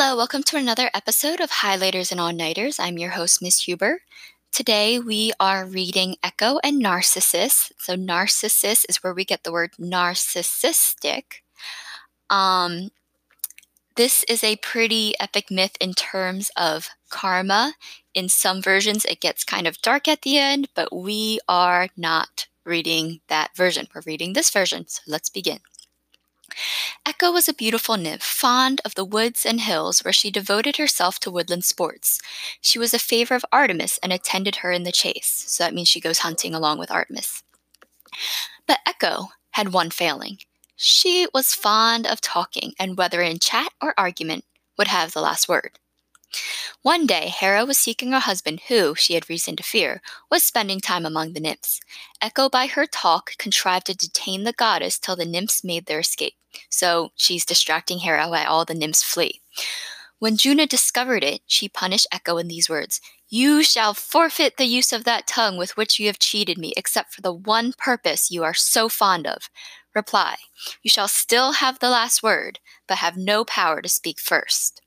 Hello, welcome to another episode of Highlighters and All Nighters. I'm your host, Miss Huber. Today we are reading Echo and Narcissus. So, Narcissus is where we get the word narcissistic. Um, this is a pretty epic myth in terms of karma. In some versions, it gets kind of dark at the end, but we are not reading that version. We're reading this version. So, let's begin. Echo was a beautiful nymph, fond of the woods and hills, where she devoted herself to woodland sports. She was a favor of Artemis and attended her in the chase, so that means she goes hunting along with Artemis. But Echo had one failing. She was fond of talking, and whether in chat or argument, would have the last word. One day, Hera was seeking a husband who, she had reason to fear, was spending time among the nymphs. Echo by her talk contrived to detain the goddess till the nymphs made their escape. So she's distracting Hera while all the nymphs flee. When Juno discovered it, she punished Echo in these words You shall forfeit the use of that tongue with which you have cheated me, except for the one purpose you are so fond of. Reply You shall still have the last word, but have no power to speak first.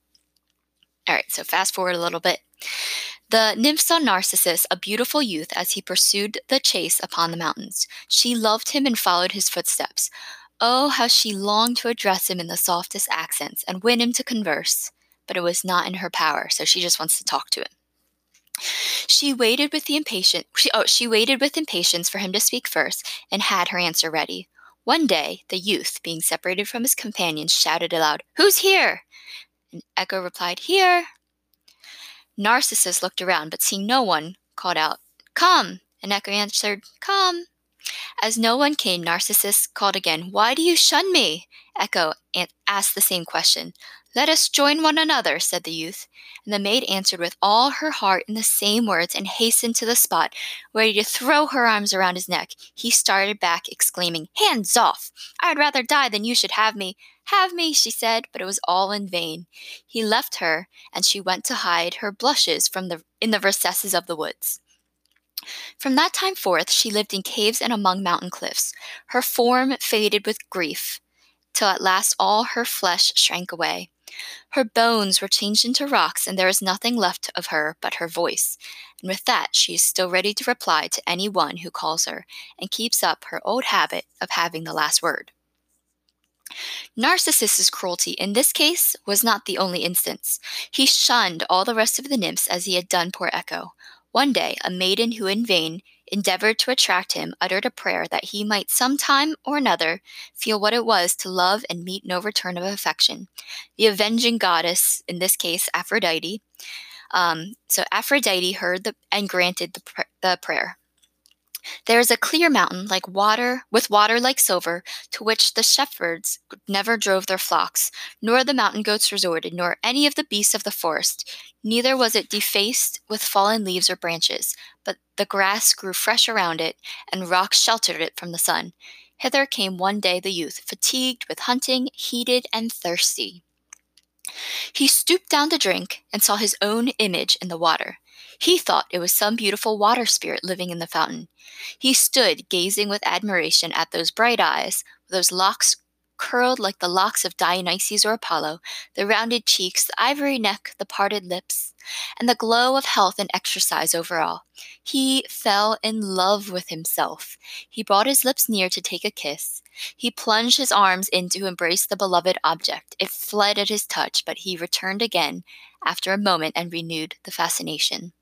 All right, so fast forward a little bit. The nymph saw Narcissus, a beautiful youth, as he pursued the chase upon the mountains. She loved him and followed his footsteps. Oh, how she longed to address him in the softest accents and win him to converse, but it was not in her power, so she just wants to talk to him. She waited with the impatient she, oh, she waited with impatience for him to speak first and had her answer ready. One day, the youth, being separated from his companions, shouted aloud, Who's here? And Echo replied, Here. Narcissus looked around, but seeing no one, called out, Come. And Echo answered, Come. As no one came, Narcissus called again, Why do you shun me? Echo asked the same question. Let us join one another, said the youth. And the maid answered with all her heart in the same words and hastened to the spot, ready to throw her arms around his neck. He started back, exclaiming, Hands off! I'd rather die than you should have me. Have me, she said, but it was all in vain. He left her, and she went to hide her blushes from the, in the recesses of the woods. From that time forth, she lived in caves and among mountain cliffs. Her form faded with grief, till at last all her flesh shrank away. Her bones were changed into rocks, and there is nothing left of her but her voice. And with that, she is still ready to reply to any one who calls her, and keeps up her old habit of having the last word. Narcissus's cruelty in this case was not the only instance. He shunned all the rest of the nymphs as he had done poor Echo. One day, a maiden who in vain endeavored to attract him uttered a prayer that he might some time or another feel what it was to love and meet no return of affection. The avenging goddess, in this case Aphrodite, um, so Aphrodite heard the, and granted the, pr- the prayer. There is a clear mountain like water with water like silver, to which the shepherds never drove their flocks, nor the mountain goats resorted, nor any of the beasts of the forest. Neither was it defaced with fallen leaves or branches, but the grass grew fresh around it, and rocks sheltered it from the sun. Hither came one day the youth, fatigued with hunting, heated, and thirsty. He stooped down to drink, and saw his own image in the water. He thought it was some beautiful water spirit living in the fountain. He stood gazing with admiration at those bright eyes, those locks curled like the locks of Dionysus or Apollo, the rounded cheeks, the ivory neck, the parted lips, and the glow of health and exercise over all. He fell in love with himself. He brought his lips near to take a kiss. He plunged his arms in to embrace the beloved object. It fled at his touch, but he returned again after a moment and renewed the fascination.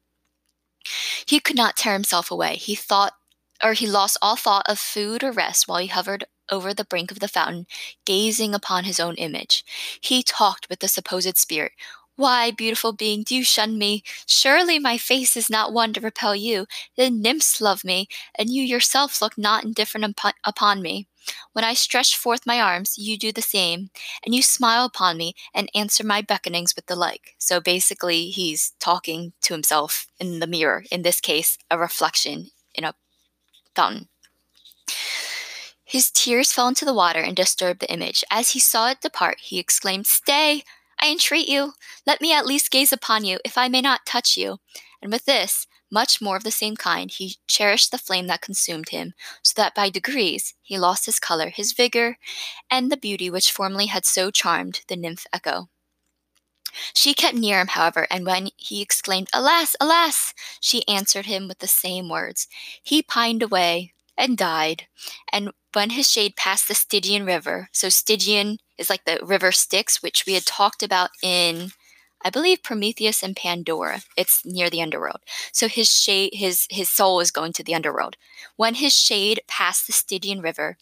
He could not tear himself away. He thought or he lost all thought of food or rest while he hovered over the brink of the fountain, gazing upon his own image. He talked with the supposed spirit. Why, beautiful being, do you shun me? Surely my face is not one to repel you. The nymphs love me, and you yourself look not indifferent upon me. When I stretch forth my arms, you do the same, and you smile upon me and answer my beckonings with the like. So basically, he's talking to himself in the mirror, in this case, a reflection in a fountain. His tears fell into the water and disturbed the image. As he saw it depart, he exclaimed, Stay! I entreat you, let me at least gaze upon you, if I may not touch you. And with this, much more of the same kind, he cherished the flame that consumed him, so that by degrees he lost his color, his vigor, and the beauty which formerly had so charmed the nymph Echo. She kept near him, however, and when he exclaimed, Alas, alas, she answered him with the same words. He pined away and died. And when his shade passed the Stygian River, so Stygian is like the river Styx, which we had talked about in I believe Prometheus and Pandora. It's near the underworld. So his shade his his soul is going to the underworld. When his shade passed the Stygian River,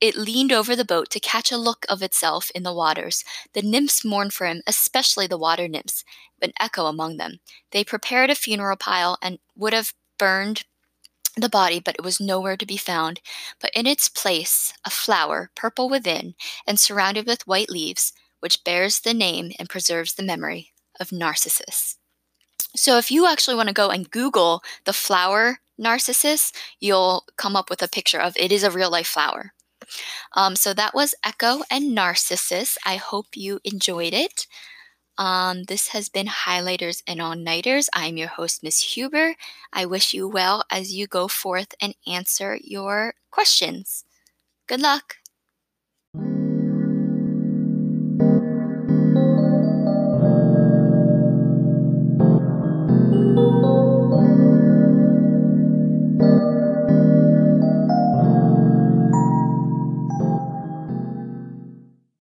it leaned over the boat to catch a look of itself in the waters. The nymphs mourned for him, especially the water nymphs, an echo among them. They prepared a funeral pile and would have burned the body, but it was nowhere to be found. But in its place, a flower, purple within, and surrounded with white leaves, which bears the name and preserves the memory of Narcissus. So, if you actually want to go and Google the flower Narcissus, you'll come up with a picture of it is a real life flower. Um, so that was Echo and Narcissus. I hope you enjoyed it. Um, this has been Highlighters and All Nighters. I'm your host, Miss Huber. I wish you well as you go forth and answer your questions. Good luck.